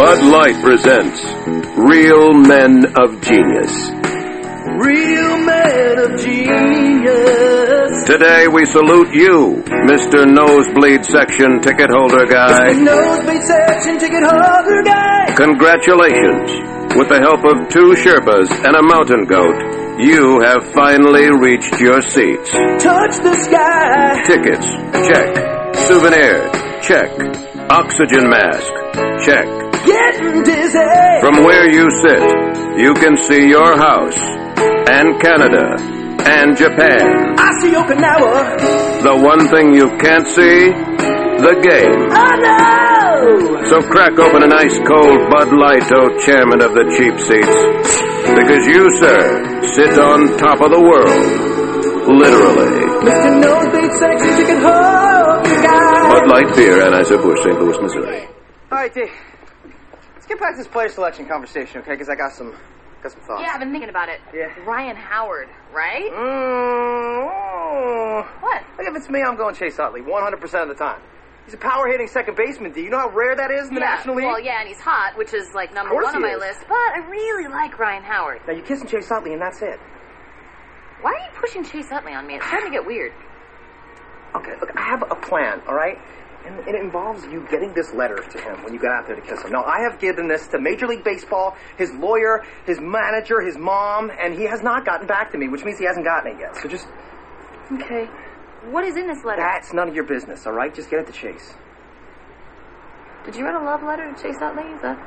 Bud Light presents Real Men of Genius. Real men of genius. Today we salute you, Mr. Nosebleed Section Ticket Holder Guy. Nosebleed section ticket holder guy. Congratulations. With the help of two Sherpas and a mountain goat, you have finally reached your seats. Touch the sky. Tickets, check. Souvenir, check. Oxygen mask, check. Getting dizzy. From where you sit, you can see your house, and Canada, and Japan. I see Okinawa. The one thing you can't see, the game. I know. So crack open an ice cold Bud Light, oh chairman of the cheap seats. Because you, sir, sit on top of the world. Literally. Mr. Nosebleed section ticket holder guy. Bud Light Beer, Anheuser-Busch, St. Louis, Missouri. All right, Dave. Let's get back to this player selection conversation, okay? Because I got some, got some thoughts. Yeah, I've been thinking about it. Yeah. Ryan Howard, right? Mm, oh. What? Look, if it's me, I'm going Chase Utley 100% of the time. He's a power hitting second baseman. Do you know how rare that is in the yeah. National League? Well, yeah, and he's hot, which is like number one on my is. list. But I really like Ryan Howard. Now, you're kissing Chase Utley, and that's it. Why are you pushing Chase Utley on me? It's starting to get weird. Okay, look, I have a plan, all right? And it involves you getting this letter to him when you get out there to kiss him. Now, I have given this to Major League Baseball, his lawyer, his manager, his mom, and he has not gotten back to me, which means he hasn't gotten it yet. So just, Okay. What is in this letter? that's none of your business, all right? Just get it to Chase. Did you write a love letter to Chase Utley? Is that?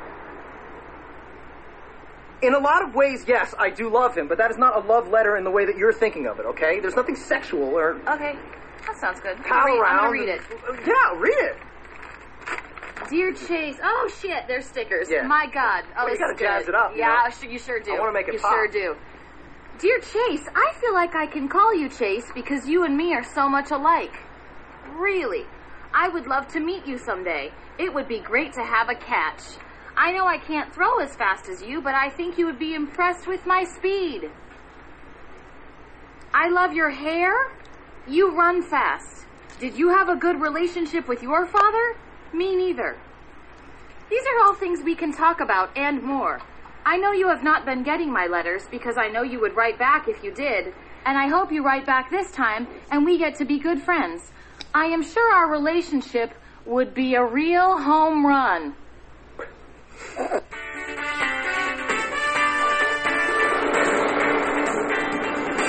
In a lot of ways, yes, I do love him, but that is not a love letter in the way that you're thinking of it, okay? There's nothing sexual or Okay. That sounds good. Gonna read, around. Read it. Yeah, read it. Dear Chase, oh shit, there's stickers. Yeah. My God. Oh, Well, you gotta jazz it up, you Yeah, know? You sure do. I wanna make it You pop. sure do. Dear Chase, I feel like I can call you Chase because you and me are so much alike. Really. I would love to meet you someday. It would be great to have a catch. I know I can't throw as fast as you, but I think you would be impressed with my speed. I love your hair. You run fast. Did you have a good relationship with your father? Me neither. These are all things we can talk about and more. I know you have not been getting my letters because I know you would write back if you did, and I hope you write back this time and we get to be good friends. I am sure our relationship would be a real home run.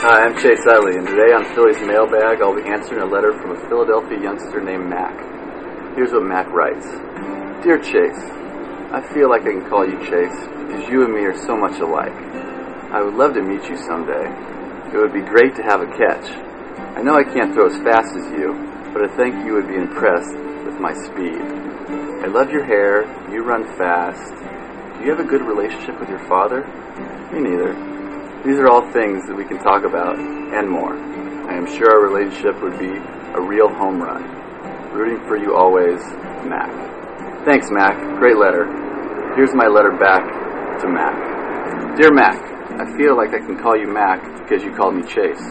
Hi, I'm Chase Utley, and today on Phillies Mailbag, I'll be answering a letter from a Philadelphia youngster named Mac. Here's what Mac writes Dear Chase, I feel like I can call you Chase because you and me are so much alike. I would love to meet you someday. It would be great to have a catch. I know I can't throw as fast as you, but I think you would be impressed with my speed. I love your hair, you run fast. Do you have a good relationship with your father? Me neither. These are all things that we can talk about and more. I am sure our relationship would be a real home run. Rooting for you always, Mac. Thanks, Mac. Great letter. Here's my letter back to Mac. Dear Mac, I feel like I can call you Mac because you called me Chase.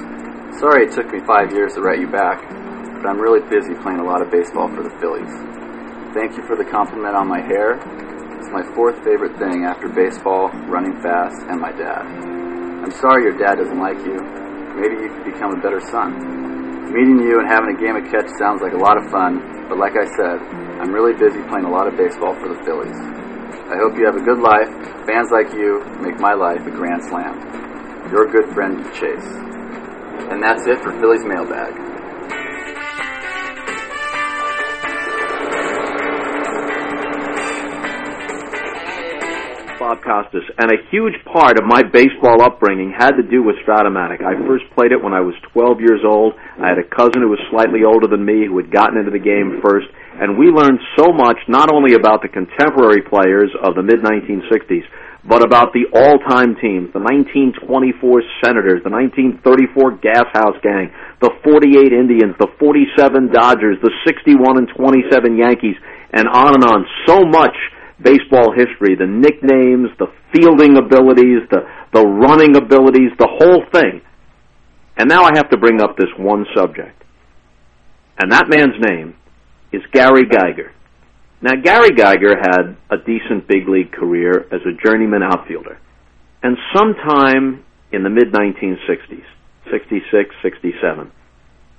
Sorry it took me five years to write you back, but I'm really busy playing a lot of baseball for the Phillies. Thank you for the compliment on my hair. It's my fourth favorite thing after baseball, running fast, and my dad. I'm sorry your dad doesn't like you. Maybe you could become a better son. Meeting you and having a game of catch sounds like a lot of fun, but like I said, I'm really busy playing a lot of baseball for the Phillies. I hope you have a good life. Fans like you make my life a grand slam. Your good friend, Chase. And that's it for Phillies Mailbag. Bob Costas, and a huge part of my baseball upbringing had to do with Strat-O-Matic. I first played it when I was 12 years old. I had a cousin who was slightly older than me who had gotten into the game first, and we learned so much not only about the contemporary players of the mid 1960s, but about the all-time teams, the 1924 Senators, the 1934 Gas House Gang, the 48 Indians, the 47 Dodgers, the 61 and 27 Yankees, and on and on. So much baseball history, the nicknames, the fielding abilities, the, the running abilities, the whole thing. And now I have to bring up this one subject. And that man's name is Gary Geiger. Now, Gary Geiger had a decent big league career as a journeyman outfielder. And sometime in the mid 1960s, 66, 67,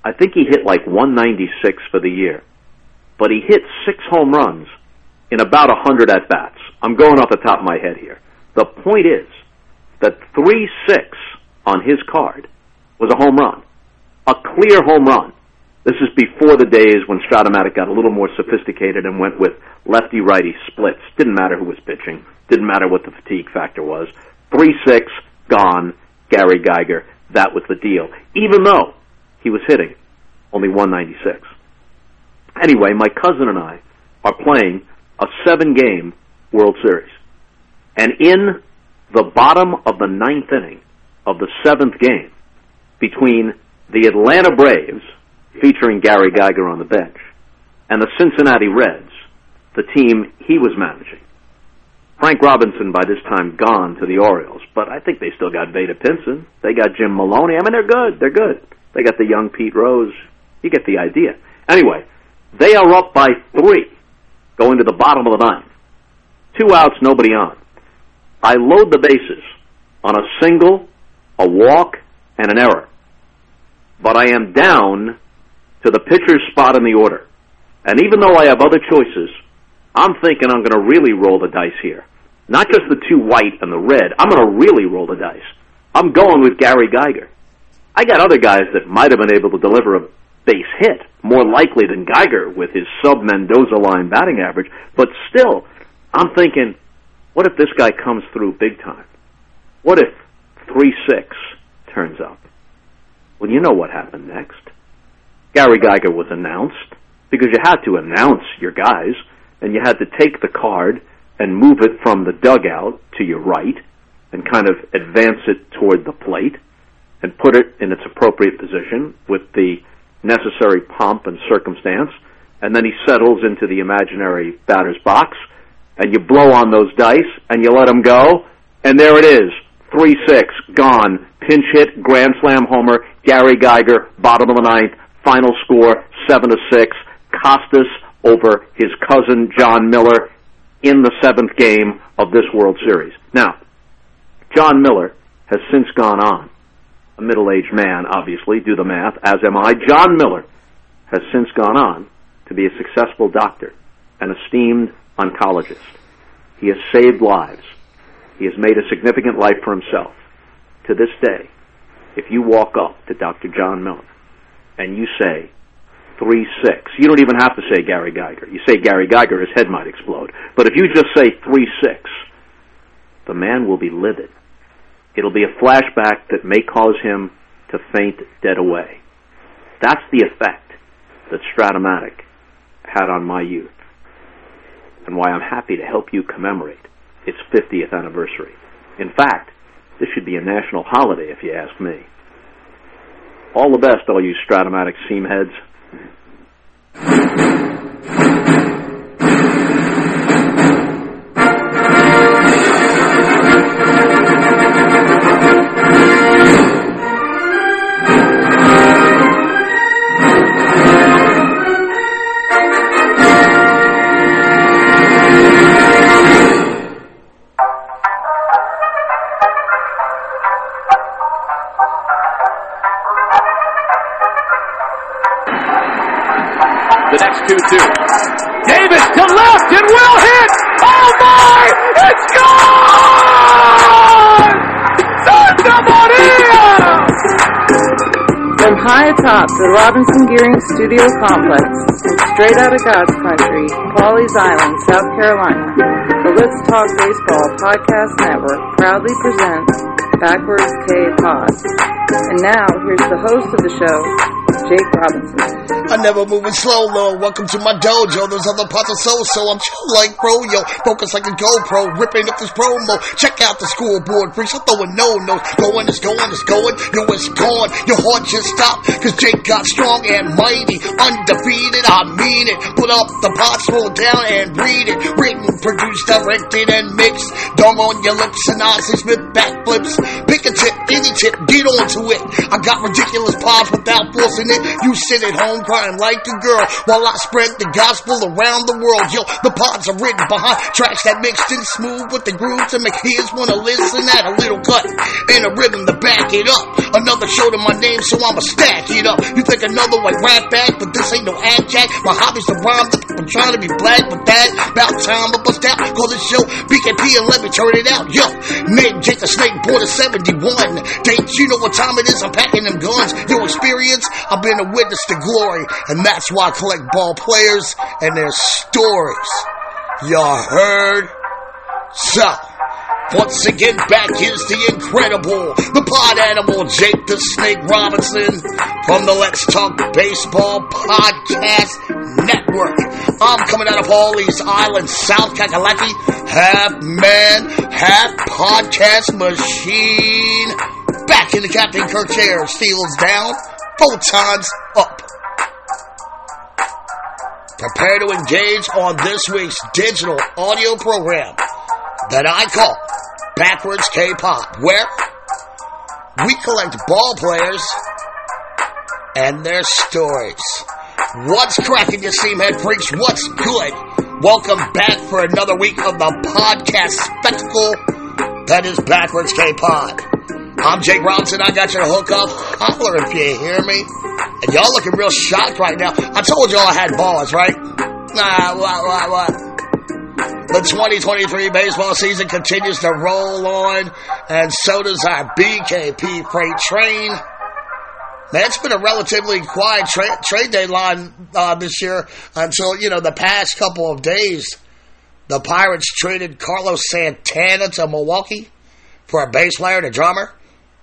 I think he hit like 196 for the year. But he hit six home runs in about 100 at bats. I'm going off the top of my head here. The point is that 3 6 on his card was a home run. A clear home run. This is before the days when Strat-O-Matic got a little more sophisticated and went with lefty righty splits. Didn't matter who was pitching. Didn't matter what the fatigue factor was. 3 6, gone, Gary Geiger. That was the deal. Even though he was hitting only 196. Anyway, my cousin and I are playing a seven game World Series. And in the bottom of the ninth inning of the seventh game between the Atlanta Braves, featuring Gary Geiger on the bench, and the Cincinnati Reds, the team he was managing. Frank Robinson, by this time, gone to the Orioles, but I think they still got Vada Pinson. They got Jim Maloney. I mean, they're good. They're good. They got the young Pete Rose. You get the idea. Anyway, they are up by three, going to the bottom of the ninth. Two outs, nobody on. I load the bases on a single, a walk, and an error. But I am down to the pitcher's spot in the order. And even though I have other choices, I'm thinking I'm going to really roll the dice here. Not just the two white and the red. I'm going to really roll the dice. I'm going with Gary Geiger. I got other guys that might have been able to deliver a base hit, more likely than Geiger with his sub Mendoza line batting average, but still, I'm thinking, what if this guy comes through big time? What if 3 6 turns up? Well, you know what happened next. Gary Geiger was announced because you had to announce your guys, and you had to take the card and move it from the dugout to your right and kind of advance it toward the plate and put it in its appropriate position with the necessary pomp and circumstance. And then he settles into the imaginary batter's box, and you blow on those dice, and you let him go, and there it is. 3-6, gone. Pinch hit, grand slam homer, Gary Geiger, bottom of the ninth, final score, 7 to 6. Costas over his cousin John Miller in the seventh game of this World Series. Now, John Miller has since gone on. A middle-aged man, obviously, do the math, as am I. John Miller has since gone on to be a successful doctor, an esteemed oncologist. He has saved lives. He has made a significant life for himself. To this day, if you walk up to Dr. John Miller and you say, 3 6. You don't even have to say Gary Geiger. You say Gary Geiger, his head might explode. But if you just say 3 6, the man will be livid. It'll be a flashback that may cause him to faint dead away. That's the effect that Strat-O-Matic had on my youth, and why I'm happy to help you commemorate its 50th anniversary. In fact, this should be a national holiday if you ask me. All the best, all you Strat-O-Matic seam Studio Complex, straight out of God's country, Pawleys Island, South Carolina, the Let's Talk Baseball Podcast Network proudly presents Backwards K Pod. And now, here's the host of the show, Jake Robinson. I never moving slow, Lord. Welcome to my dojo. Those other parts are so so. I'm like bro, yo. Focus like a GoPro. Ripping up this promo. Check out the scoreboard. Freaks. I'm throwing no notes. Going is going is going. Yo, it's gone. Your heart just stopped. Cause Jake got strong and mighty. Undefeated. I mean it. Put up the pot, slow down and read it. Written, produced, directed, and mixed. Dong on your lips and Ozzie Smith backflips. Pick a tip, any tip, get onto it. I got ridiculous pods without forcing it. You sit at home, crying like a girl while I spread the gospel around the world. Yo, the pods are written behind tracks that mixed in smooth with the grooves to make ears wanna listen at a little cut and a rhythm to back it up. Another show to my name, so I'ma stack it up. You think another white rap back, but this ain't no ad jack. My hobby's to rhyme, I'm trying to be black, but that about time I bust out. Call this show BKP and let me turn it out. Yo, Nick, Jake the Snake, born in 71. Date, you know what time it is, I'm packing them guns. Your experience, I've been a witness to glory, and that's why I collect ball players and their stories. Y'all heard? So, once again, back is the incredible, the pod animal, Jake the Snake Robinson from the Let's Talk Baseball Podcast Network. I'm coming out of Pawleys Island, South Kakalaki, half man, half podcast machine. Back in the Captain Kirk chair, steels down, photons up. Prepare to engage on this week's digital audio program that I call Backwards K-Pod, where we collect ball players and their stories. What's cracking, you seamhead freaks? What's good? Welcome back for another week of the podcast spectacle that is Backwards K-Pod. I'm Jake Robinson. I got your hook up. Holler if you hear me. And y'all looking real shocked right now. I told y'all I had balls, right? Nah, what, what, what? The 2023 baseball season continues to roll on, and so does our BKP freight train. Man, it's been a relatively quiet tra- trade deadline uh, this year until, you know, the past couple of days. The Pirates traded Carlos Santana to Milwaukee for a bass player and a drummer.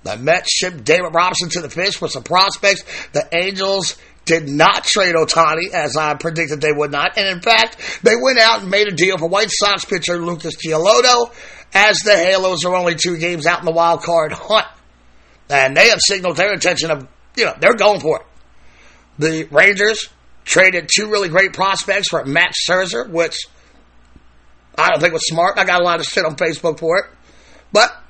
The Mets shipped David Robinson to the Fish for some prospects. The Angels did not trade Ohtani, as I predicted they would not. And in fact, they went out and made a deal for White Sox pitcher Lucas Giolito as the Halos are only two games out in the wild card hunt. And they have signaled their intention of, you know, they're going for it. The Rangers traded two really great prospects for Matt Scherzer, which I don't think was smart. I got a lot of shit on Facebook for it. But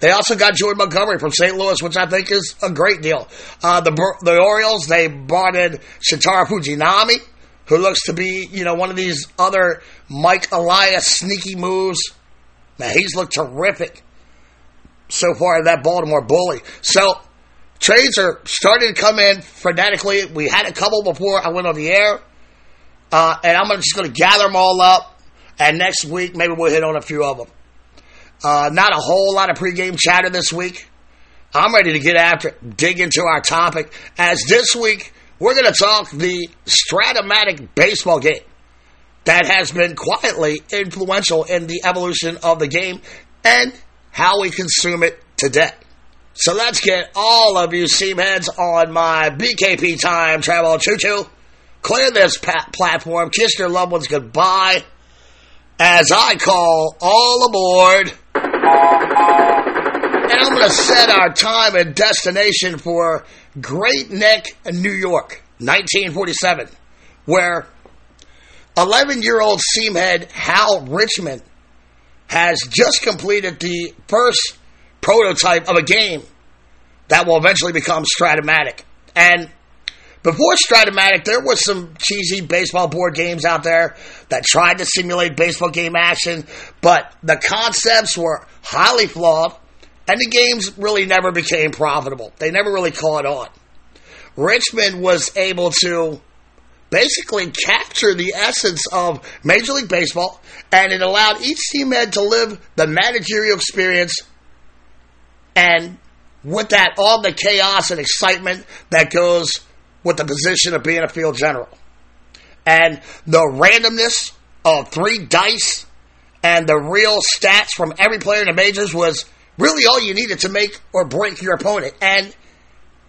they also got Jordan Montgomery from St. Louis, which I think is a great deal. Uh, the the Orioles they brought in Shintaro Fujinami, who looks to be you know one of these other Mike Elias sneaky moves. Man, he's looked terrific so far. That Baltimore bully. So trades are starting to come in frenetically. We had a couple before I went on the air, uh, and I'm just going to gather them all up. And next week, maybe we'll hit on a few of them. Uh, not a whole lot of pregame chatter this week. I'm ready to get after dig into our topic. As this week, we're going to talk the Strat-O-Matic baseball game that has been quietly influential in the evolution of the game and how we consume it today. So let's get all of you seamheads on my BKP time travel choo choo. Clear this pa- platform, kiss your loved ones goodbye as I call all aboard. And I'm going to set our time and destination for Great Neck, New York, 1947, where 11 year old seamhead Hal Richman has just completed the first prototype of a game that will eventually become Strat-O-Matic. And before Strat-O-Matic, there was some cheesy baseball board games out there that tried to simulate baseball game action, but the concepts were highly flawed, and the games really never became profitable. They never really caught on. Richman was able to basically capture the essence of Major League Baseball, and it allowed each team head to live the managerial experience and with that, all the chaos and excitement that goes with the position of being a field general. And the randomness of three dice and the real stats from every player in the majors was really all you needed to make or break your opponent. And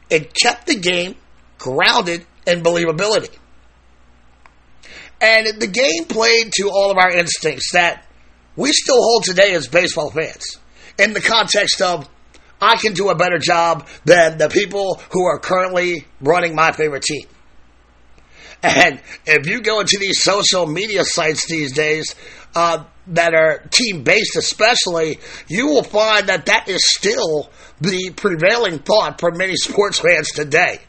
it kept the game grounded in believability. And the game played to all of our instincts that we still hold today as baseball fans in the context of I can do a better job than the people who are currently running my favorite team. And if you go into these social media sites these days uh, that are team based, especially, you will find that that is still the prevailing thought for many sports fans today.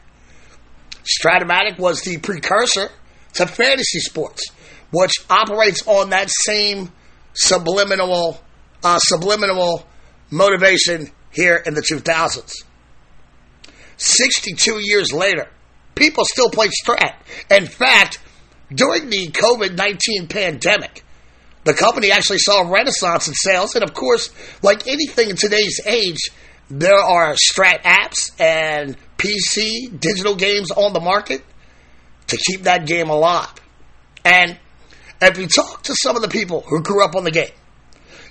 Strat-O-Matic was the precursor to fantasy sports, which operates on that same subliminal, uh, subliminal motivation here in the 2000s. 62 years later, people still play Strat. In fact, during the COVID 19 pandemic, the company actually saw a renaissance in sales. And of course, like anything in today's age, there are Strat apps and PC digital games on the market to keep that game alive. And if you talk to some of the people who grew up on the game,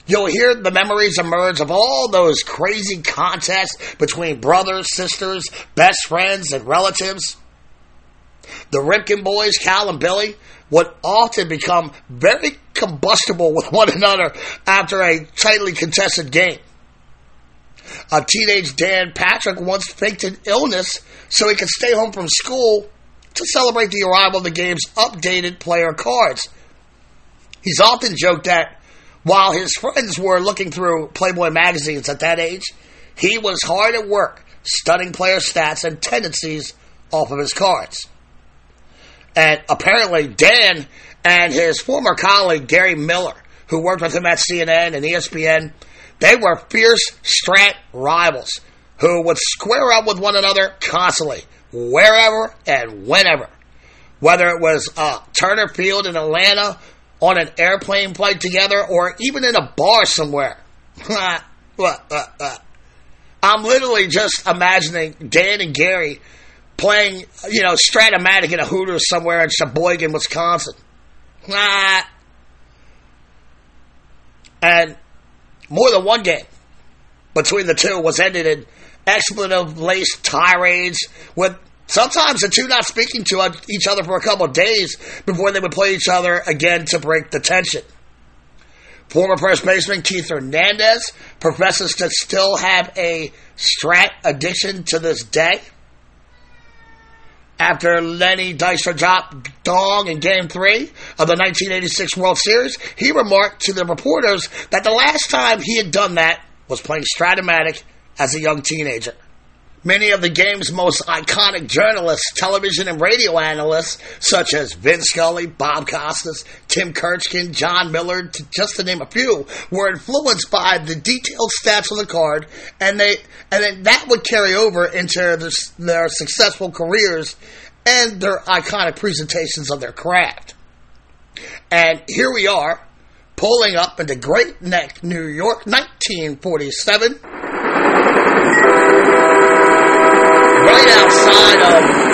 you'll hear the memories emerge of all those crazy contests between brothers, sisters, best friends, and relatives. The Ripken boys, Cal and Billy, would often become very combustible with one another after a tightly contested game. A teenage Dan Patrick once faked an illness so he could stay home from school to celebrate the arrival of the game's updated player cards. He's often joked that while his friends were looking through Playboy magazines at that age, he was hard at work studying player stats and tendencies off of his cards. And apparently, Dan and his former colleague Gary Miller, who worked with him at CNN and ESPN, they were fierce strat rivals who would square up with one another constantly, wherever and whenever. Whether it was uh, Turner Field in Atlanta, on an airplane flight together, or even in a bar somewhere. I'm literally just imagining Dan and Gary playing, you know, Strat-O-Matic in a Hooters somewhere in Sheboygan, Wisconsin. And more than one game between the two was ended in expletive-laced tirades with sometimes the two not speaking to each other for a couple of days before they would play each other again to break the tension. Former first baseman Keith Hernandez professes to still have a strat addiction to this day. After Lenny Dykstra dropped Dong in Game 3 of the 1986 World Series, he remarked to the reporters that the last time he had done that was playing Strat-O-Matic as a young teenager. Many of the game's most iconic journalists, television and radio analysts, such as Vin Scully, Bob Costas, Tim Kurkjian, Jon Miller, just to name a few, were influenced by the detailed stats on the card, and they and then that would carry over into their successful careers and their iconic presentations of their craft. And here we are, pulling up into Great Neck, New York, 1947 right outside of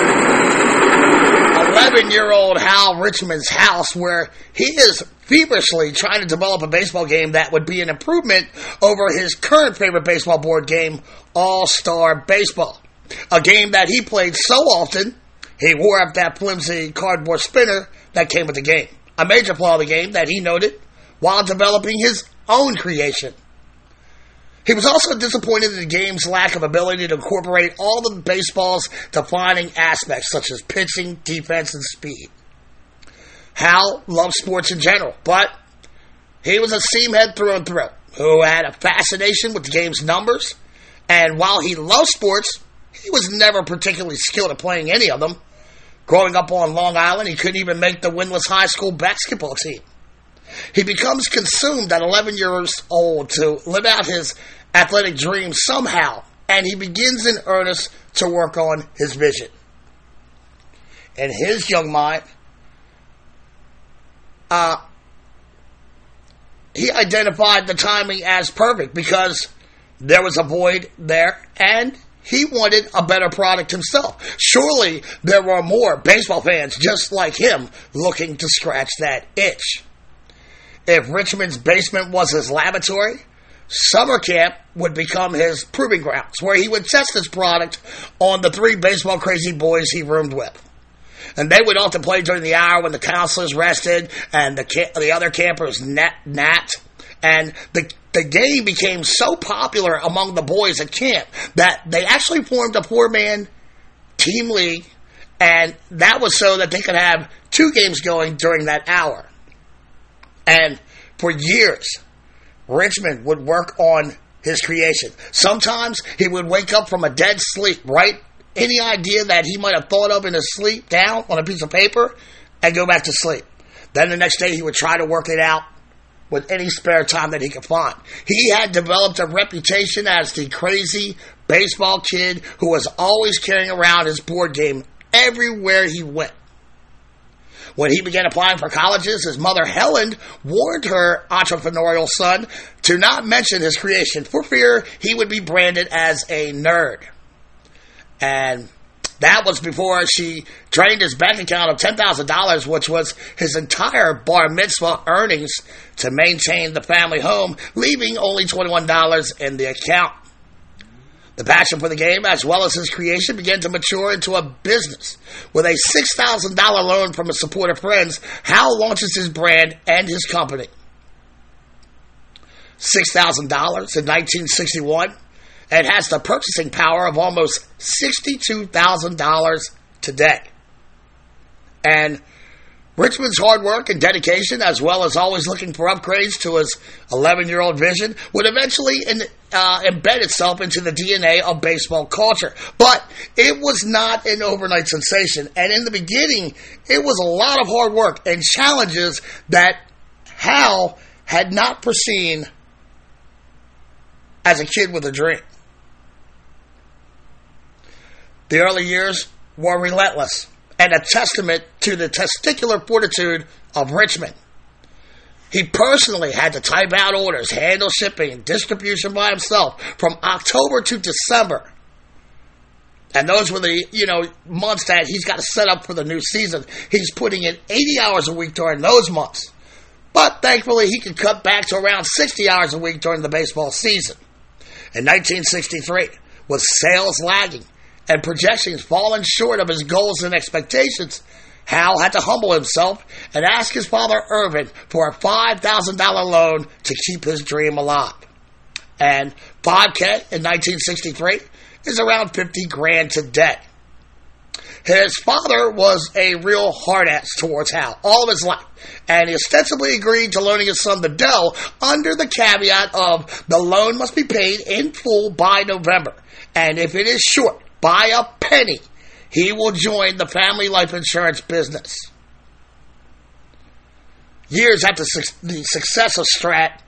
11 year old Hal Richman's house, where he is feverishly trying to develop a baseball game that would be an improvement over his current favorite baseball board game, All Star Baseball. A game that he played so often, he wore up that flimsy cardboard spinner that came with the game. A major flaw of the game that he noted while developing his own creation. He was also disappointed in the game's lack of ability to incorporate all the baseball's defining aspects, such as pitching, defense, and speed. Hal loved sports in general, but he was a seamhead through and through who had a fascination with the game's numbers. And while he loved sports, he was never particularly skilled at playing any of them. Growing up on Long Island, he couldn't even make the winless high school basketball team. He becomes consumed at 11 years old to live out his athletic dreams somehow, and he begins in earnest to work on his vision. In his young mind, uh, he identified the timing as perfect because there was a void there and he wanted a better product himself. Surely there were more baseball fans just like him looking to scratch that itch. If Richman's basement was his laboratory, summer camp would become his proving grounds, where he would test his product on the three baseball crazy boys he roomed with. And they would often play during the hour when the counselors rested and the the other campers nat, nat. And the the game became so popular among the boys at camp that they actually formed a four man team league, and that was so that they could have two games going during that hour. And for years, Richman would work on his creation. Sometimes he would wake up from a dead sleep right any idea that he might have thought of in his sleep down on a piece of paper and go back to sleep. Then the next day he would try to work it out with any spare time that he could find. He had developed a reputation as the crazy baseball kid who was always carrying around his board game everywhere he went. When he began applying for colleges, his mother Helen warned her entrepreneurial son to not mention his creation for fear he would be branded as a nerd. And that was before she drained his bank account of $10,000, which was his entire bar mitzvah earnings to maintain the family home, leaving only $21 in the account. The passion for the game, as well as his creation, began to mature into a business. With a $6,000 loan from his supportive friends, Hal launches his brand and his company. $6,000 in 1961 and has the purchasing power of almost $62,000 today. And Richman's hard work and dedication, as well as always looking for upgrades to his 11 year old vision, would eventually in, uh, embed itself into the DNA of baseball culture. But it was not an overnight sensation. And in the beginning, it was a lot of hard work and challenges that Hal had not foreseen as a kid with a dream. The early years were relentless and a testament to the testicular fortitude of Richman. He personally had to type out orders, handle shipping and distribution by himself from October to December. And those were the, you know, months that he's got to set up for the new season. He's putting in 80 hours a week during those months. But thankfully, he could cut back to around 60 hours a week during the baseball season. In 1963, with sales lagging and projections falling short of his goals and expectations, Hal had to humble himself and ask his father Irving for a $5,000 loan to keep his dream alive. And 5K in 1963 is around 50 grand today. His father was a real hard ass towards Hal all of his life, and he ostensibly agreed to loaning his son the dough under the caveat of the loan must be paid in full by November, and if it is short by a penny, he will join the family life insurance business. Years after the success of Strat,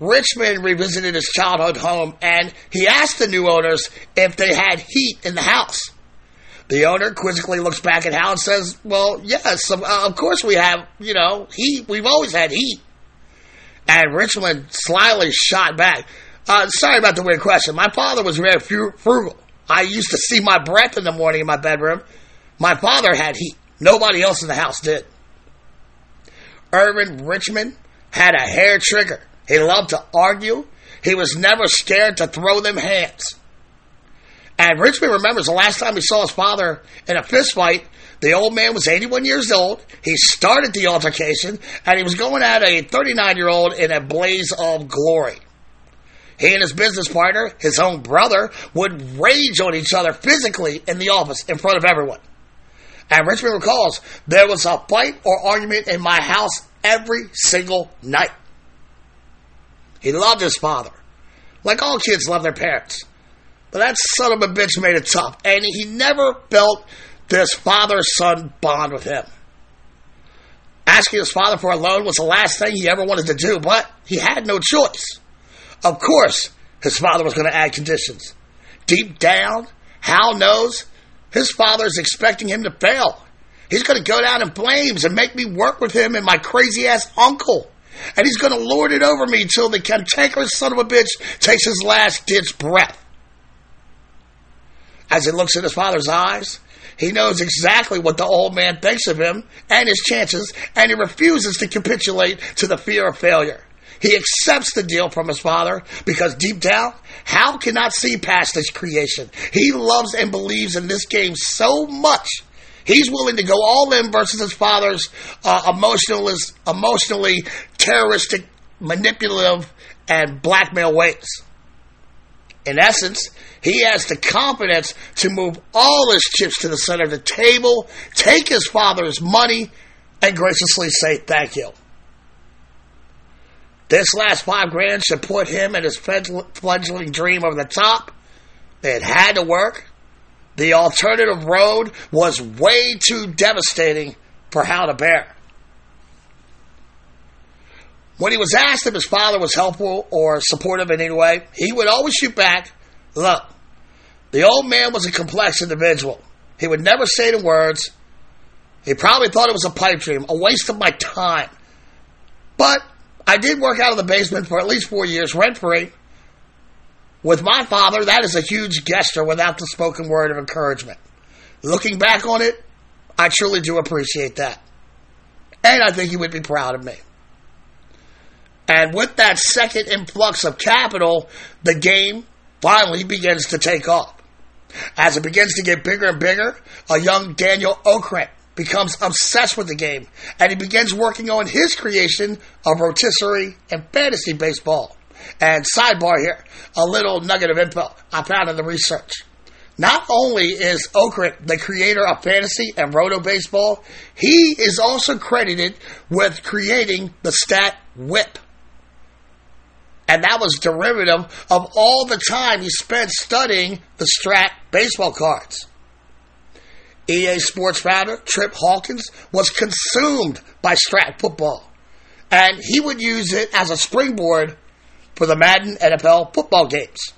Richman revisited his childhood home and he asked the new owners if they had heat in the house. The owner quizzically looks back at Hal and says, Well, yes, of, uh, of course we have, you know, heat. We've always had heat. And Richman slyly shot back. Uh, sorry about the weird question. My father was very frugal. I used to see my breath in the morning in my bedroom. My father had heat. Nobody else in the house did. Irving Richman had a hair trigger. He loved to argue. He was never scared to throw them hands. And Richman remembers the last time he saw his father in a fist fight. The old man was 81 years old. He started the altercation, and he was going at a 39 year old in a blaze of glory. He and his business partner, his own brother, would rage on each other physically in the office in front of everyone. And Richman recalls there was a fight or argument in my house every single night. He loved his father, like all kids love their parents. But that son of a bitch made it tough, and he never felt this father son bond with him. Asking his father for a loan was the last thing he ever wanted to do, but he had no choice. Of course, his father was going to add conditions. Deep down, Hal knows his father is expecting him to fail. He's going to go down in flames and make me work with him and my crazy ass uncle. And he's going to lord it over me till the cantankerous son of a bitch takes his last ditch breath. As he looks in his father's eyes, he knows exactly what the old man thinks of him and his chances, and he refuses to capitulate to the fear of failure. He accepts the deal from his father because deep down, Hal cannot see past his creation. He loves and believes in this game so much. He's willing to go all in versus his father's uh, emotionalist, emotionally terroristic, manipulative, and blackmail ways. In essence, he has the confidence to move all his chips to the center of the table, take his father's money, and graciously say thank you. This last five grand should put him and his fledgling dream over the top. It had to work. The alternative road was way too devastating for Hal to Bear. When he was asked if his father was helpful or supportive in any way, he would always shoot back, Look, the old man was a complex individual. He would never say the words. He probably thought it was a pipe dream, a waste of my time. But I did work out of the basement for at least four years, rent free. With my father, that is a huge gesture without the spoken word of encouragement. Looking back on it, I truly do appreciate that. And I think he would be proud of me. And with that second influx of capital, the game finally begins to take off. As it begins to get bigger and bigger, a young Daniel Okrent becomes obsessed with the game, and he begins working on his creation of rotisserie and fantasy baseball. And sidebar here, a little nugget of info I found in the research. Not only is Okrent the creator of fantasy and roto baseball, he is also credited with creating the stat WHIP. And that was derivative of all the time he spent studying the Strat baseball cards. EA Sports founder Trip Hawkins was consumed by Strat football, and he would use it as a springboard for the Madden NFL football games.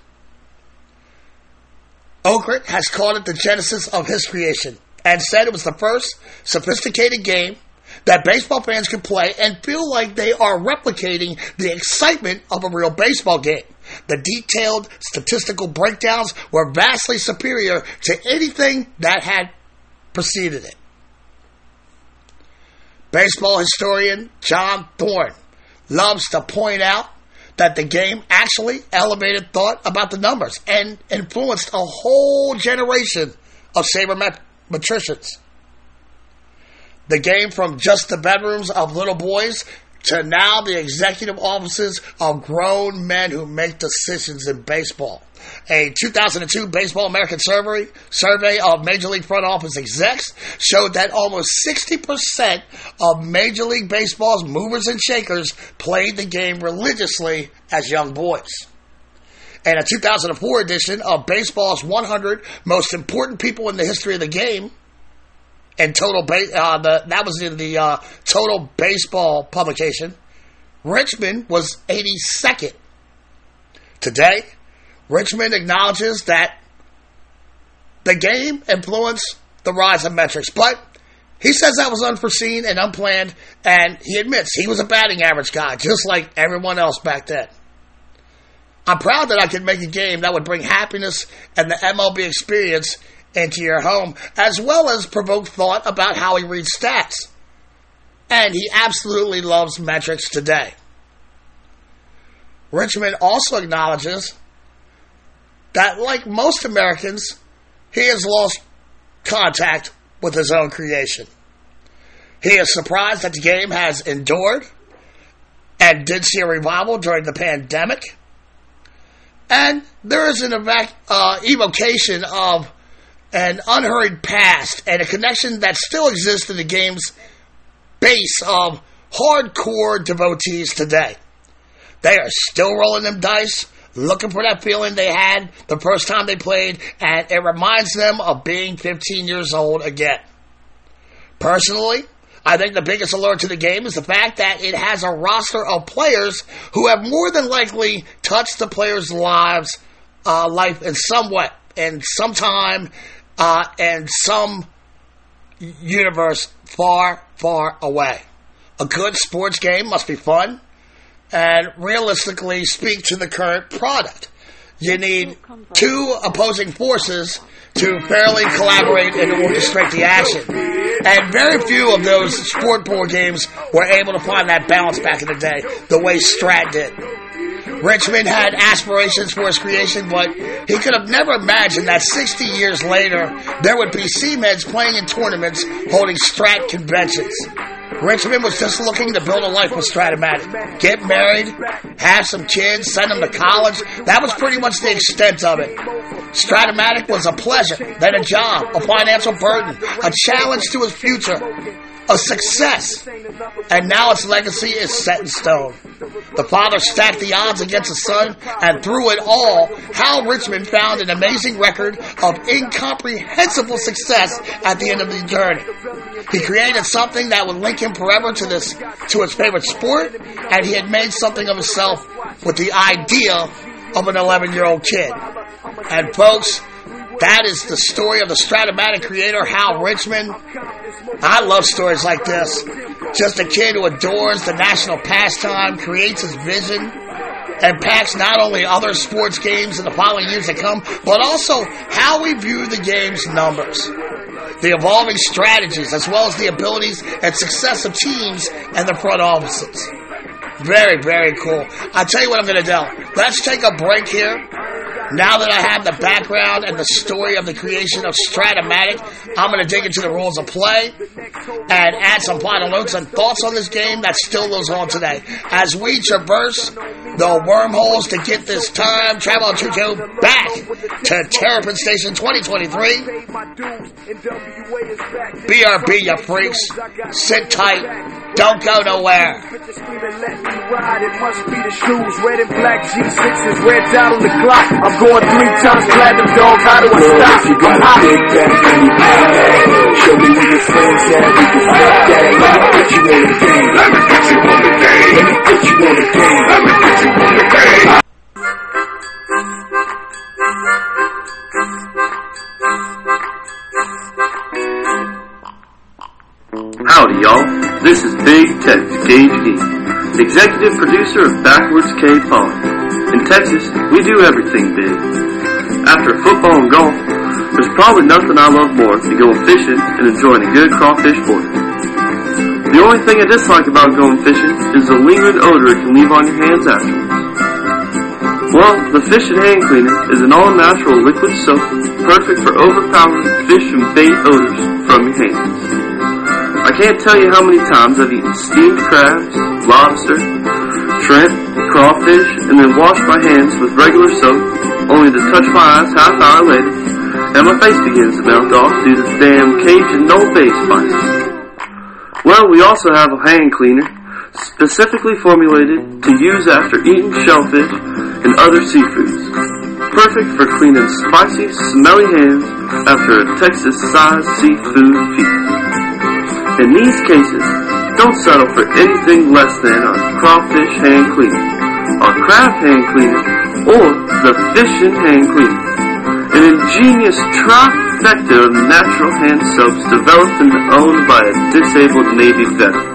Okrent has called it the genesis of his creation and said it was the first sophisticated game that baseball fans can play and feel like they are replicating the excitement of a real baseball game. The detailed statistical breakdowns were vastly superior to anything that had preceded it. Baseball historian John Thorn loves to point out that the game actually elevated thought about the numbers and influenced a whole generation of sabermetricians. The game from just the bedrooms of little boys to now the executive offices of grown men who make decisions in baseball. A 2002 Baseball American survey, survey of Major League front office execs showed that almost 60% of Major League Baseball's movers and shakers played the game religiously as young boys. And a 2004 edition of Baseball's 100 Most Important People in the History of the Game and total ba- uh, the that was in the uh, total baseball publication. Richman was 82nd. Today, Richman acknowledges that the game influenced the rise of metrics, but he says that was unforeseen and unplanned, and he admits he was a batting average guy, just like everyone else back then. I'm proud that I could make a game that would bring happiness and the MLB experience into your home, as well as provoke thought about how he reads stats. And he absolutely loves metrics today. Richman also acknowledges that, like most Americans, he has lost contact with his own creation. He is surprised that the game has endured and did see a revival during the pandemic. And there is an uh, evocation of an unhurried past and a connection that still exists in the game's base of hardcore devotees today. They are still rolling them dice, looking for that feeling they had the first time they played, and it reminds them of being 15 years old again. Personally, I think the biggest allure to the game is the fact that it has a roster of players who have more than likely touched the players' lives, uh, life in some way, and sometime uh, and some universe far, far away. A good sports game must be fun and realistically speak to the current product. You need two opposing forces to fairly collaborate and orchestrate the action. And very few of those sport board games were able to find that balance back in the day, the way Strat did. Richman had aspirations for his creation, but he could have never imagined that 60 years later there would be seamheads playing in tournaments holding Strat conventions. Richman was just looking to build a life with Strat-O-Matic. Get married, have some kids, send them to college. That was pretty much the extent of it. Strat-O-Matic was a pleasure, then a job, a financial burden, a challenge to his future, a success. And now its legacy is set in stone. The father stacked the odds against the son, and through it all, Hal Richman found an amazing record of incomprehensible success at the end of the journey. He created something that would link him forever to this, to his favorite sport, and he had made something of himself with the idea of an 11 year old kid. And folks, that is the story of the Strat-O-Matic creator, Hal Richman. I love stories like this. Just a kid who adores the national pastime, creates his vision, and packs not only other sports games in the following years to come, but also how we view the game's numbers. The evolving strategies, as well as the abilities and success of teams and the front offices. Very, very cool. I'll tell you what I'm going to do. Let's take a break here. Now that I have the background and the story of the creation of Strat-O-Matic, I'm going to dig into the rules of play and add some final notes and thoughts on this game that still goes on today. As we traverse the wormholes to get this time travel to back to Terrapin Station 2023. BRB, you freaks. Sit tight. Don't go nowhere. It must be the shoes, red and black G6s, red dot on the clock. I'm going three times platinum, dog. How do I stop? you got I'm big back and you bad that. Show me where your friends at, we can flip that. Let me put you on the game. Let me put you on the game. Let me put you on the game. Let me put you on the game. Howdy, y'all. This is Big Tex Gage Dean, executive producer of Backwards K Pod. In Texas, we do everything big. After football and golf, there's probably nothing I love more than going fishing and enjoying a good crawfish boil. The only thing I dislike about going fishing is the lingering odor it can leave on your hands afterwards. Well, the Fish and Hand Cleaner is an all-natural liquid soap perfect for overpowering fish and bait odors from your hands. I can't tell you how many times I've eaten steamed crabs, lobster, shrimp, crawfish, and then washed my hands with regular soap, only to touch my eyes half hour later, and my face begins to melt off due to the damn Cajun no base spice. Well, we also have a hand cleaner, specifically formulated to use after eating shellfish and other seafoods. Perfect for cleaning spicy, smelly hands after a Texas-sized seafood feast. In these cases, don't settle for anything less than our crawfish hand cleaner, our crab hand cleaner, or the fish and hand cleaner. An ingenious trifecta of natural hand soaps developed and owned by a disabled Navy veteran.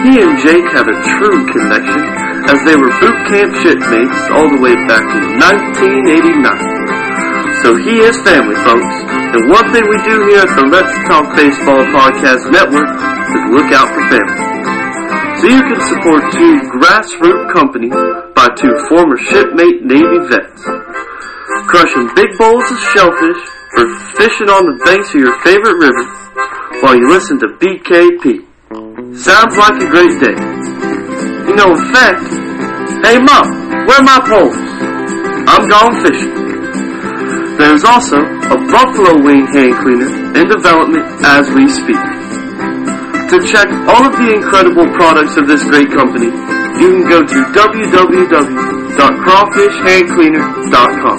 He and Jake have a true connection as they were boot camp shipmates all the way back in 1989. So he is family, folks. And one thing we do here at the Let's Talk Baseball Podcast Network is look out for family. So you can support two grassroots companies by two former shipmate Navy vets. Crushing big bowls of shellfish or fishing on the banks of your favorite river while you listen to BKP. Sounds like a great day. You know, in fact, hey mom, where are my poles? I'm gone fishing. There's also a buffalo wing hand cleaner in development as we speak. To check all of the incredible products of this great company, you can go to www.crawfishhandcleaner.com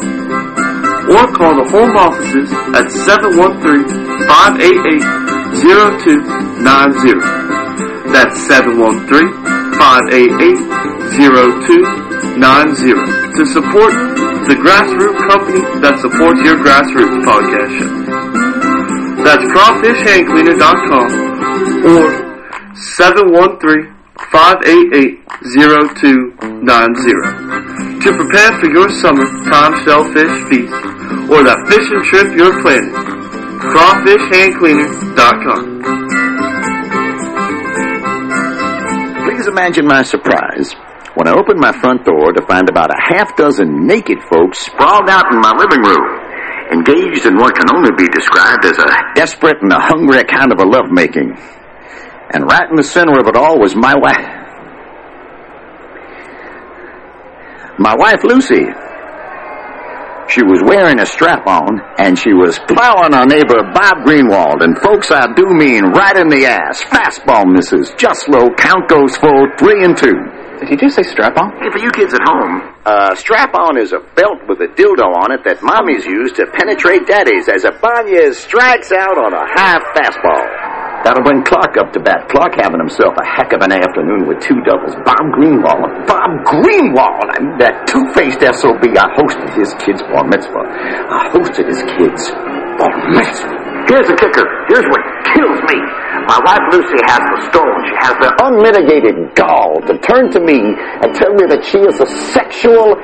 or call the home offices at 713-588-0290. That's 713-588-0290 to support the grassroots company that supports your grassroots podcast show. That's crawfishhandcleaner.com or 713-588-0290 to prepare for your summer time shellfish feast or that fishing trip you're planning. crawfishhandcleaner.com Please imagine my surprise when I opened my front door to find about a half dozen naked folks sprawled out in my living room, engaged in what can only be described as a desperate and a hungry kind of a lovemaking. And right in the center of it all was my wife. My wife, Lucy. She was wearing a strap on, and she was plowing our neighbor Bob Greenwald, and folks, I do mean right in the ass. Fastball misses, just low, count goes full, three and two. Did you just say strap on? Hey, for you kids at home, uh, strap-on is a belt with a dildo on it that mommies use to penetrate daddies as a Ibanez strikes out on a high fastball. That'll bring Clark up to bat. Clark having himself a heck of an afternoon with two doubles. Bob Greenwald. Bob Greenwald! I mean, that two-faced SOB. I hosted his kid's bar mitzvah. I hosted his kid's bar mitzvah. Here's the kicker. Here's what kills me. My wife Lucy has the stone. She has the unmitigated gall to turn to me and tell me that she is a sexual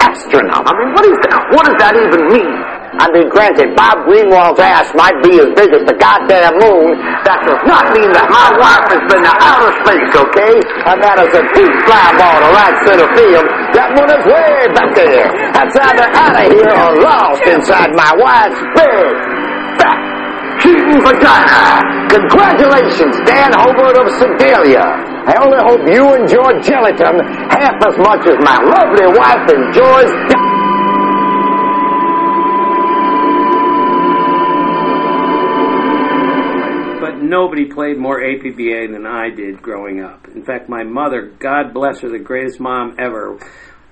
astronaut. I mean, what is that? What does that even mean? I mean, granted, Bob Greenwald's ass might be as big as the goddamn moon. That does not mean that my wife has been to outer space, okay? And that is a deep fly ball to right center field. That one is way back there. That's either out of here or lost inside my wife's fat, cheating vagina. Congratulations, Dan Hobart of Sedalia. I only hope you enjoy gelatin half as much as my lovely wife enjoys. but nobody played more APBA than I did growing up. In fact, my mother, God bless her, the greatest mom ever,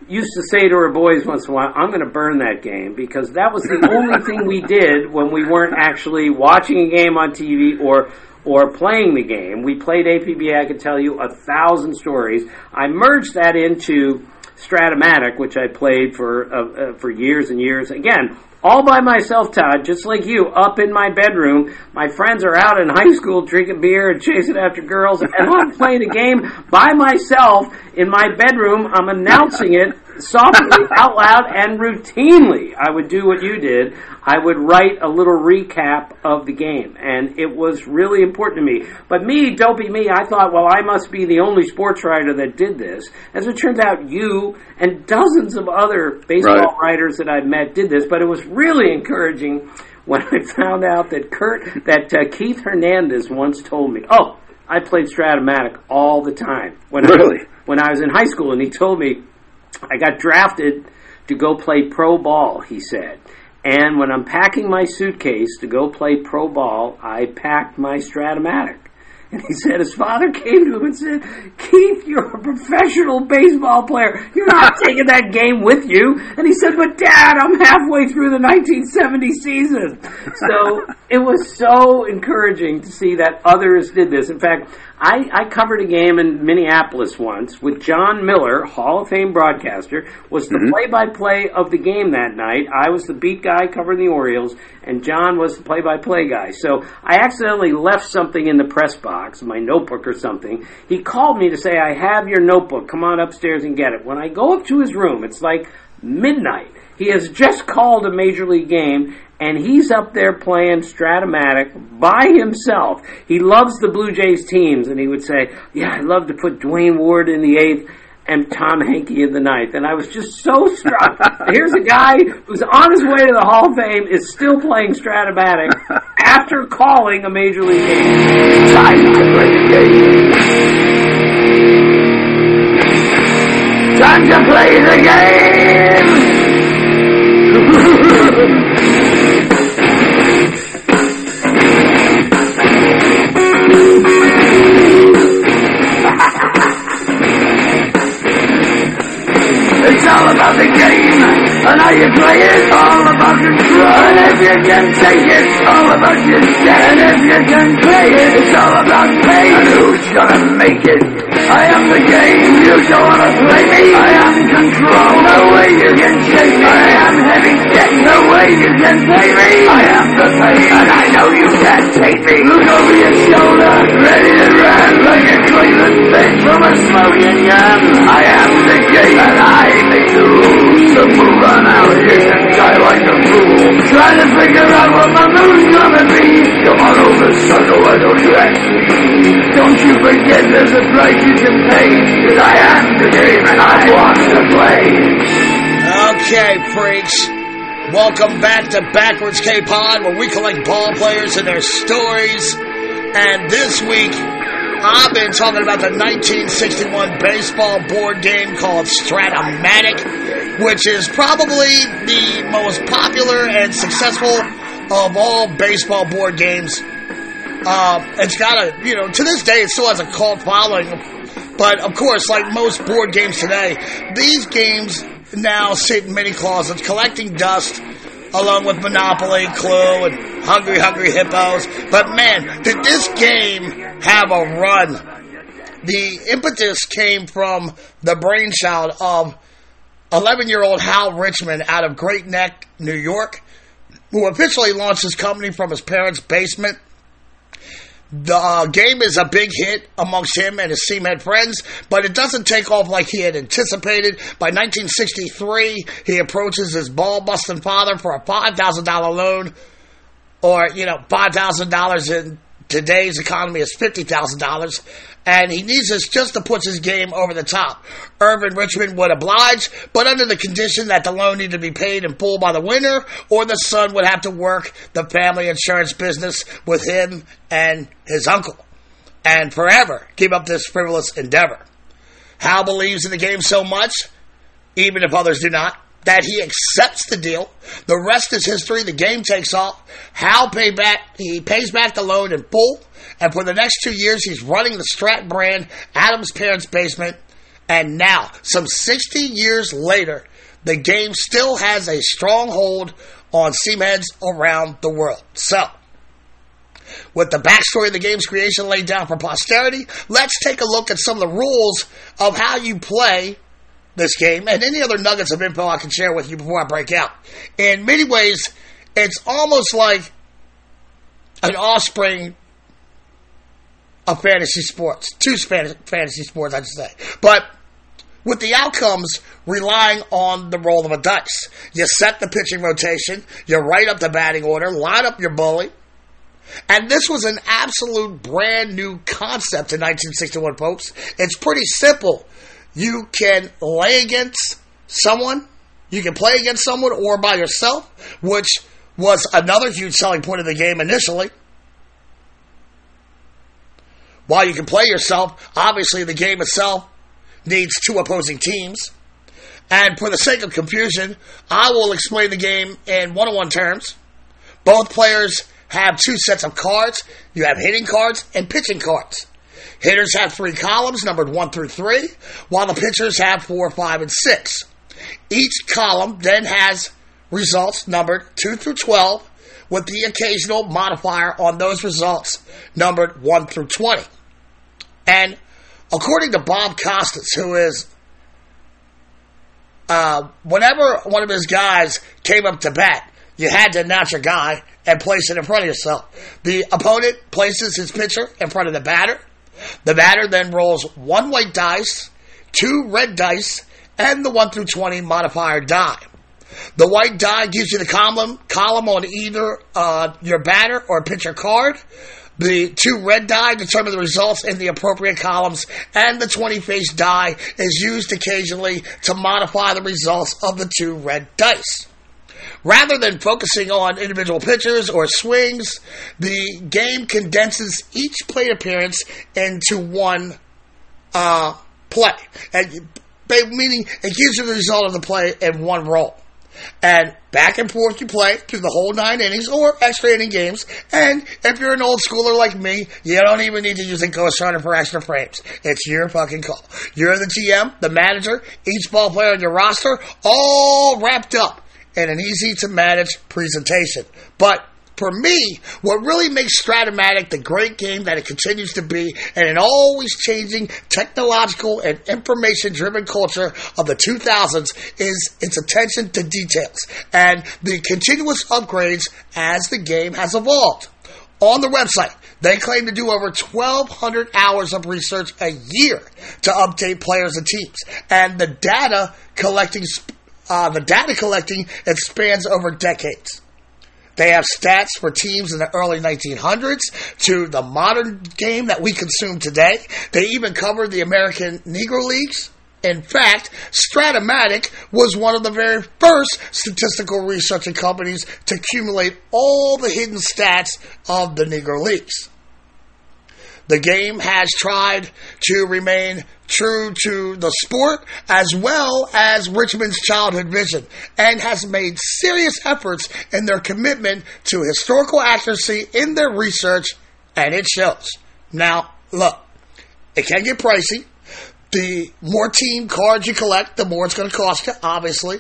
used to say to her boys once in a while, I'm going to burn that game because that was the only thing we did when we weren't actually watching a game on TV or or playing the game. We played APBA, I could tell you a thousand stories. I merged that into Strat-O-Matic, which I played for uh, uh, for years and years. Again, all by myself, Todd, just like you, up in my bedroom. My friends are out in high school drinking beer and chasing after girls, and I'm playing a game by myself in my bedroom. I'm announcing it softly, out loud, and routinely. I would do what you did. I would write a little recap of the game, and it was really important to me. But me, dopey me, I thought, well, I must be the only sports writer that did this. As it turns out, you and dozens of other baseball Right. writers that I've met did this, but it was really encouraging when I found out that Kurt, that uh, Keith Hernandez once told me, oh, I played Strat-O-Matic all the time when I was, when I was in high school, and he told me I got drafted to go play pro ball. He said. And when I'm packing my suitcase to go play pro ball, I packed my Strat-O-Matic. And he said his father came to him and said, Keith, you're a professional baseball player. You're not taking that game with you. And he said, but dad, I'm halfway through the 1970 season. So it was so encouraging to see that others did this. In fact, I, I covered a game in Minneapolis once with Jon Miller, Hall of Fame broadcaster, was the mm-hmm. play-by-play of the game that night. I was the beat guy covering the Orioles, and John was the play-by-play guy. So I accidentally left something in the press box, my notebook or something. He called me to say, I have your notebook. Come on upstairs and get it. When I go up to his room, it's like midnight. He has just called a major league game and he's up there playing Strat-O-Matic by himself. He loves the Blue Jays teams and he would say, Yeah, I'd love to put Duane Ward in the eighth and Tom Henke in the ninth. And I was just so struck. Here's a guy who's on his way to the Hall of Fame is still playing Strat-O-Matic after calling a major league game. Time to play the game. Time to play the game. And if you can take it, it's all about your set. And if you can play it, it's all about pain. And who's gonna make it? I am the game. You don't wanna play me. I am control. No way you can shake me. I am heavy set. No way you can pay me. I am the pain. And I know you can't take me. Look over your shoulder. Ready to run like a Cleveland fish from a smoking gun. I am the game. And I make the rules. So move on Trying to figure out what my move's gonna be. Come on over, sucker. Why don't you ask me? Don't you forget there's a price you can pay. Cause I am the game and I want to play. Okay, freaks. Welcome back to Backwards K-Pod, where we collect ball players and their stories. And this week, I've been talking about the 1961 baseball board game called Strat-O-Matic, which is probably the most popular and successful of all baseball board games. Uh, it's got a, you know, to this day, it still has a cult following. But of course, like most board games today, these games now sit in many closets collecting dust along with Monopoly, Clue, and Hungry Hungry Hippos. But man, did this game have a run. The impetus came from the brainchild of 11 year old Hal Richman out of Great Neck, New York, who officially launched his company from his parents' basement. The uh, game is a big hit amongst him and his Seaman friends, but it doesn't take off like he had anticipated. By 1963, he approaches his ball busting father for a $5,000 loan, or, you know, $5,000 in today's economy is $50,000, and he needs this just to put his game over the top. Irving Richman would oblige, but under the condition that the loan needed to be paid in full by the winner, or the son would have to work the family insurance business with him and his uncle, and forever keep up this frivolous endeavor. Hal believes in the game so much, even if others do not, that he accepts the deal. The rest is history. The game takes off. Hal pay back, he pays back the loan in full. And for the next two years, he's running the Strat brand Adam's parents' basement. And now, some 60 years later, the game still has a stronghold on seamheads around the world. So, with the backstory of the game's creation laid down for posterity, let's take a look at some of the rules of how you play this game and any other nuggets of info I can share with you before I break out. In many ways, it's almost like an offspring of fantasy sports. Two fantasy sports, I should say. But with the outcomes relying on the roll of a dice. You set the pitching rotation, you write up the batting order, line up your bully. And this was an absolute brand new concept in 1961, folks. It's pretty simple. You can lay against someone, you can play against someone or by yourself, which was another huge selling point of the game initially. While you can play yourself, obviously the game itself needs two opposing teams. And for the sake of confusion, I will explain the game in one on one terms. Both players have two sets of cards. You have hitting cards and pitching cards. Hitters have three columns numbered 1 through 3, while the pitchers have 4, 5, and 6. Each column then has results numbered 2 through 12, with the occasional modifier on those results numbered 1 through 20. And according to Bob Costas, who is, uh, whenever one of his guys came up to bat, you had to announce your guy and place it in front of yourself. The opponent places his pitcher in front of the batter. The batter then rolls one white dice, two red dice, and the 1 through 20 modifier die. The white die gives you the column, column on either uh, your batter or pitcher card. The two red die determine the results in the appropriate columns, and the 20 face die is used occasionally to modify the results of the two red dice. Rather than focusing on individual pitchers or swings, the game condenses each plate appearance into one uh, play. And meaning it gives you the result of the play in one roll. And back and forth you play through the whole nine innings or extra inning games. And if you're an old schooler like me, you don't even need to use a Runner for extra frames. It's your fucking call. You're the GM, the manager, each ball player on your roster, all wrapped up in an easy to manage presentation. But for me, what really makes Strat-O-Matic the great game that it continues to be and an always changing technological and information driven culture of the 2000s is its attention to details and the continuous upgrades as the game has evolved. On the website, they claim to do over 1,200 hours of research a year to update players and teams. And the data collecting uh, the data collecting spans over decades. They have stats for teams in the early 1900s to the modern game that we consume today. They even covered the American Negro Leagues. In fact, Strat-O-Matic was one of the very first statistical researching companies to accumulate all the hidden stats of the Negro Leagues. The game has tried to remain true to the sport as well as Richman's childhood vision and has made serious efforts in their commitment to historical accuracy in their research and it shows. Now, look, it can get pricey. the more team cards you collect, the more it's going to cost you, obviously.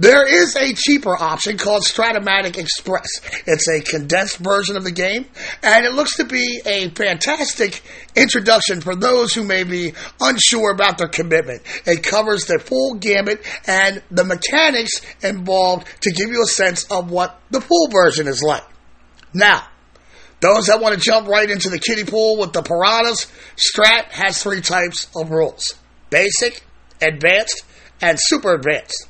There is a cheaper option called Strat-O-Matic Express. It's a condensed version of the game, and it looks to be a fantastic introduction for those who may be unsure about their commitment. It covers the full gamut and the mechanics involved to give you a sense of what the full version is like. Now, those that want to jump right into the kiddie pool with the piranhas, Strat has three types of rules basic, advanced, and super advanced.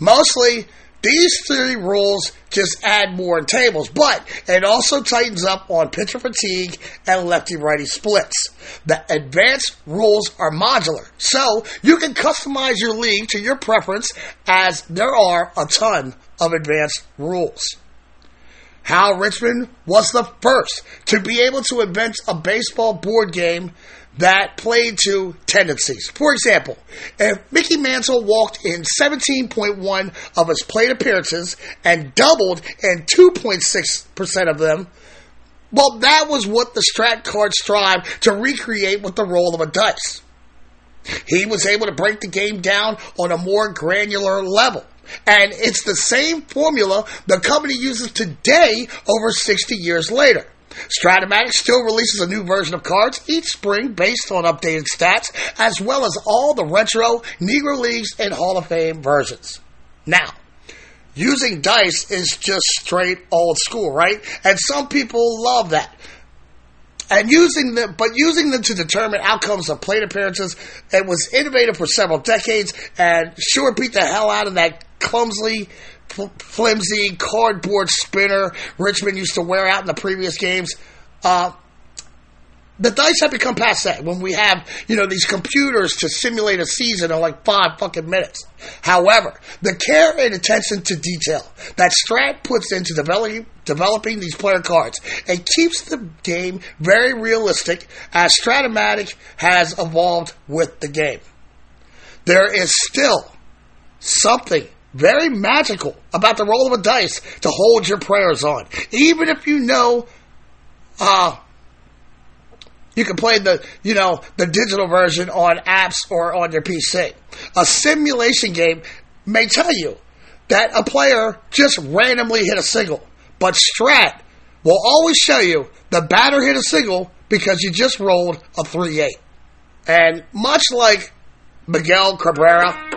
Mostly, these three rules just add more tables, but it also tightens up on pitcher fatigue and lefty righty splits. The advanced rules are modular, so you can customize your league to your preference as there are a ton of advanced rules. Hal Richman was the first to be able to invent a baseball board game that played to tendencies. For example, if Mickey Mantle walked in 17.1 of his plate appearances and doubled in 2.6% of them, well, that was what the strat card strived to recreate with the roll of a dice. He was able to break the game down on a more granular level. And it's the same formula the company uses today over 60 years later. Strat-O-Matic still releases a new version of cards each spring based on updated stats, as well as all the retro, Negro Leagues, and Hall of Fame versions. Now, using dice is just straight old school, right? And some people love that. And using them, but using them to determine outcomes of plate appearances, it was innovative for several decades and sure beat the hell out of that clumsily flimsy cardboard spinner Richman used to wear out in the previous games. Uh, the dice have become passe when we have, you know, these computers to simulate a season in like five fucking minutes. However, the care and attention to detail that Strat puts into developing, developing these player cards, it keeps the game very realistic as Strat-O-Matic has evolved with the game. There is still something very magical about the roll of a dice to hold your prayers on. Even if you know, uh, you can play the, you know, the digital version on apps or on your PC. A simulation game may tell you that a player just randomly hit a single, but Strat will always show you the batter hit a single because you just rolled a 3 8. And much like Miguel Cabrera,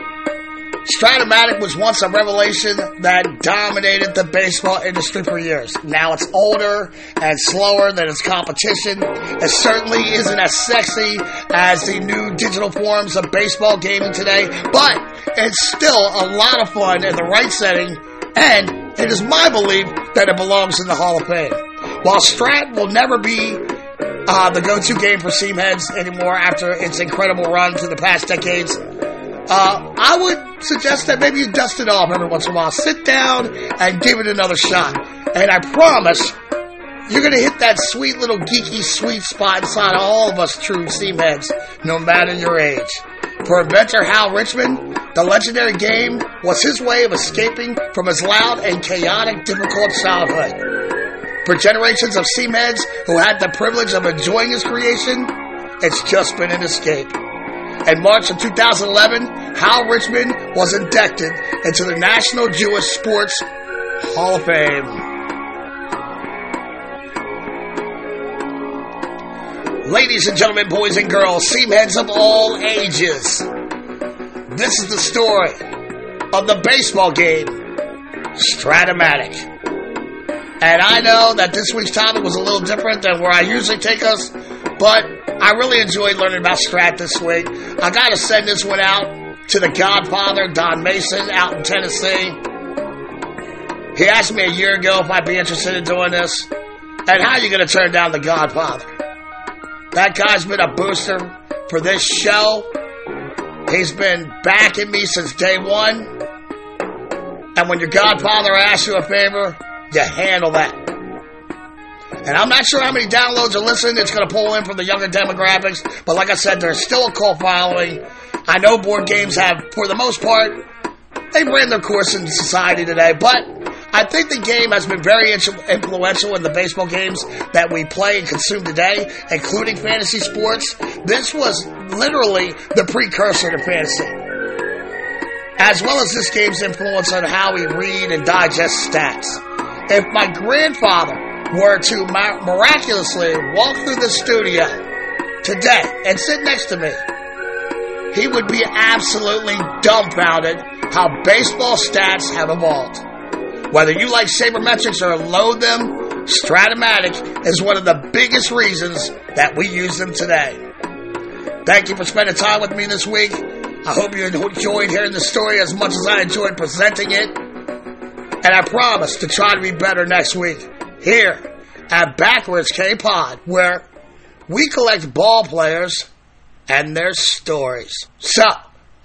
Strat-O-Matic was once a revelation that dominated the baseball industry for years. Now it's older and slower than its competition. It certainly isn't as sexy as the new digital forms of baseball gaming today, but it's still a lot of fun in the right setting, and it is my belief that it belongs in the Hall of Fame. While Strat will never be uh, the go-to game for seamheads anymore after its incredible run through the past decades, uh, I would suggest that maybe you dust it off every once in a while. Sit down and give it another shot. And I promise you're going to hit that sweet little geeky sweet spot inside all of us true seamheads, no matter your age. For inventor Hal Richman, the legendary game was his way of escaping from his loud and chaotic, difficult childhood. For generations of seamheads who had the privilege of enjoying his creation, it's just been an escape. In March of 2011, Hal Richman was inducted into the National Jewish Sports Hall of Fame. Ladies and gentlemen, boys and girls, seamheads of all ages, this is the story of the baseball game, Strat-O-Matic. And I know that this week's topic was a little different than where I usually take us, but I really enjoyed learning about Strat this week. I got to send this one out to the Godfather, Don Mason, out in Tennessee. He asked me a year ago if I'd be interested in doing this. And how are you going to turn down the Godfather? That guy's been a booster for this show. He's been backing me since day one. And when your Godfather asks you a favor, you handle that. And I'm not sure how many downloads are listening. It's going to pull in from the younger demographics. But like I said, there's still a cult following. I know board games have, for the most part, they've ran their course in society today. But I think the game has been very influential in the baseball games that we play and consume today, including fantasy sports. This was literally the precursor to fantasy. As well as this game's influence on how we read and digest stats. If my grandfather were to miraculously walk through the studio today and sit next to me, he would be absolutely dumbfounded how baseball stats have evolved. Whether you like sabermetrics or loathe them, Strat-O-Matic is one of the biggest reasons that we use them today. Thank you for spending time with me this week. I hope you enjoyed hearing the story as much as I enjoyed presenting it. And I promise to try to be better next week here at Backwards K Pod, where we collect ball players and their stories. So,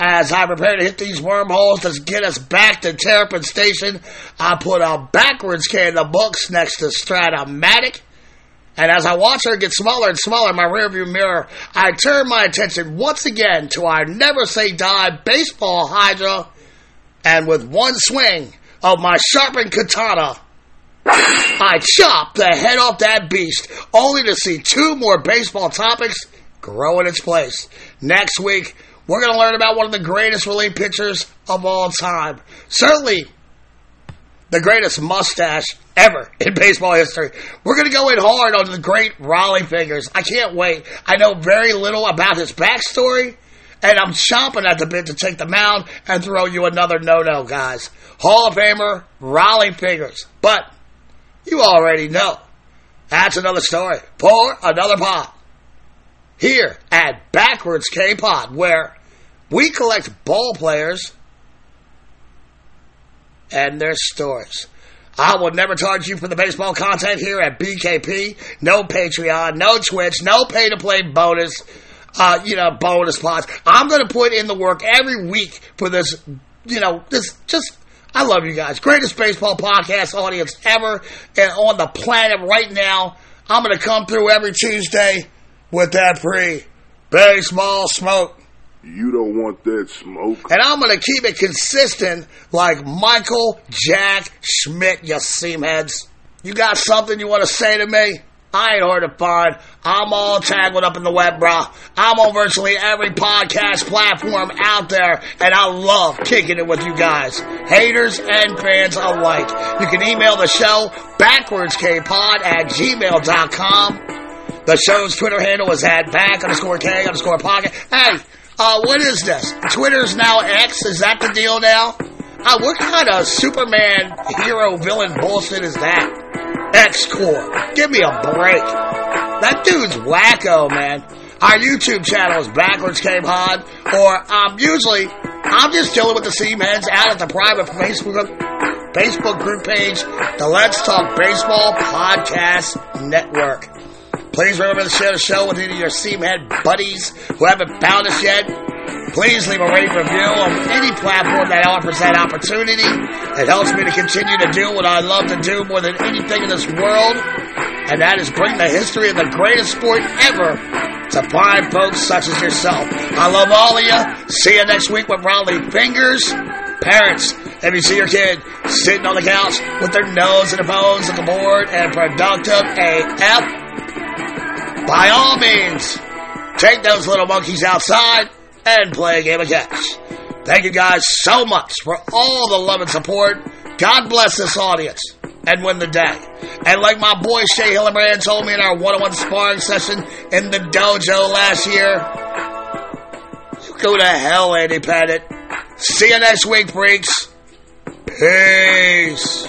as I prepare to hit these wormholes to get us back to Terrapin Station, I put a backwards K in the books next to Strat-O-Matic. And as I watch her get smaller and smaller in my rearview mirror, I turn my attention once again to our never say die baseball hydra. And with one swing of my sharpened katana, I chop the head off that beast, only to see two more baseball topics grow in its place. Next week, we're going to learn about one of the greatest relief pitchers of all time. Certainly, the greatest mustache ever in baseball history. We're going to go in hard on the great Rollie Fingers. I can't wait. I know very little about his backstory, and I'm chomping at the bit to take the mound and throw you another no-no, guys. Hall of Famer, Rollie Fingers. But you already know. That's another story Pour another pot. Here at Backwards K Pod, where we collect ball players and their stories. I will never charge you for the baseball content here at BKP. No Patreon, no Twitch, no pay to play bonus, uh, you know, bonus pods. I'm going to put in the work every week for this, you know, this just. I love you guys. Greatest baseball podcast audience ever and on the planet right now. I'm going to come through every Tuesday with that free baseball smoke. You don't want that smoke. And I'm going to keep it consistent like Michael Jack Schmidt, you seamheads. You got something you want to say to me? I ain't hard to find. I'm all tangled up in the web, bro. I'm on virtually every podcast platform out there, and I love kicking it with you guys. Haters and fans alike. You can email the show backwardskpod at gmail.com. The show's Twitter handle is at back underscore K underscore pocket. Hey, uh, what is this? Twitter's now X? Is that the deal now? Uh, what kind of Superman hero villain bullshit is that? X Corps. Give me a break. That dude's wacko, man. Our YouTube channel is Backwards K-Pod, or um, usually I'm just chilling with the Seamheads out at the private Facebook Facebook group page, the Let's Talk Baseball Podcast Network. Please remember to share the show with any of your Seamhead buddies who haven't found us yet. Please leave a rate review on any platform that offers that opportunity. It helps me to continue to do what I love to do more than anything in this world, and that is bring the history of the greatest sport ever to fine folks such as yourself. I love all of you. See you next week with Rollie Fingers. Parents, if you see your kid sitting on the couch with their nose in the bones, looking bored and productive AF, by all means, take those little monkeys outside and play a game of catch. Thank you guys so much for all the love and support. God bless this audience and win the day. And like my boy Shea Hillenbrand told me in our one-on-one sparring session in the dojo last year, you go to hell, Andy Pettitte. See you next week, freaks. Peace.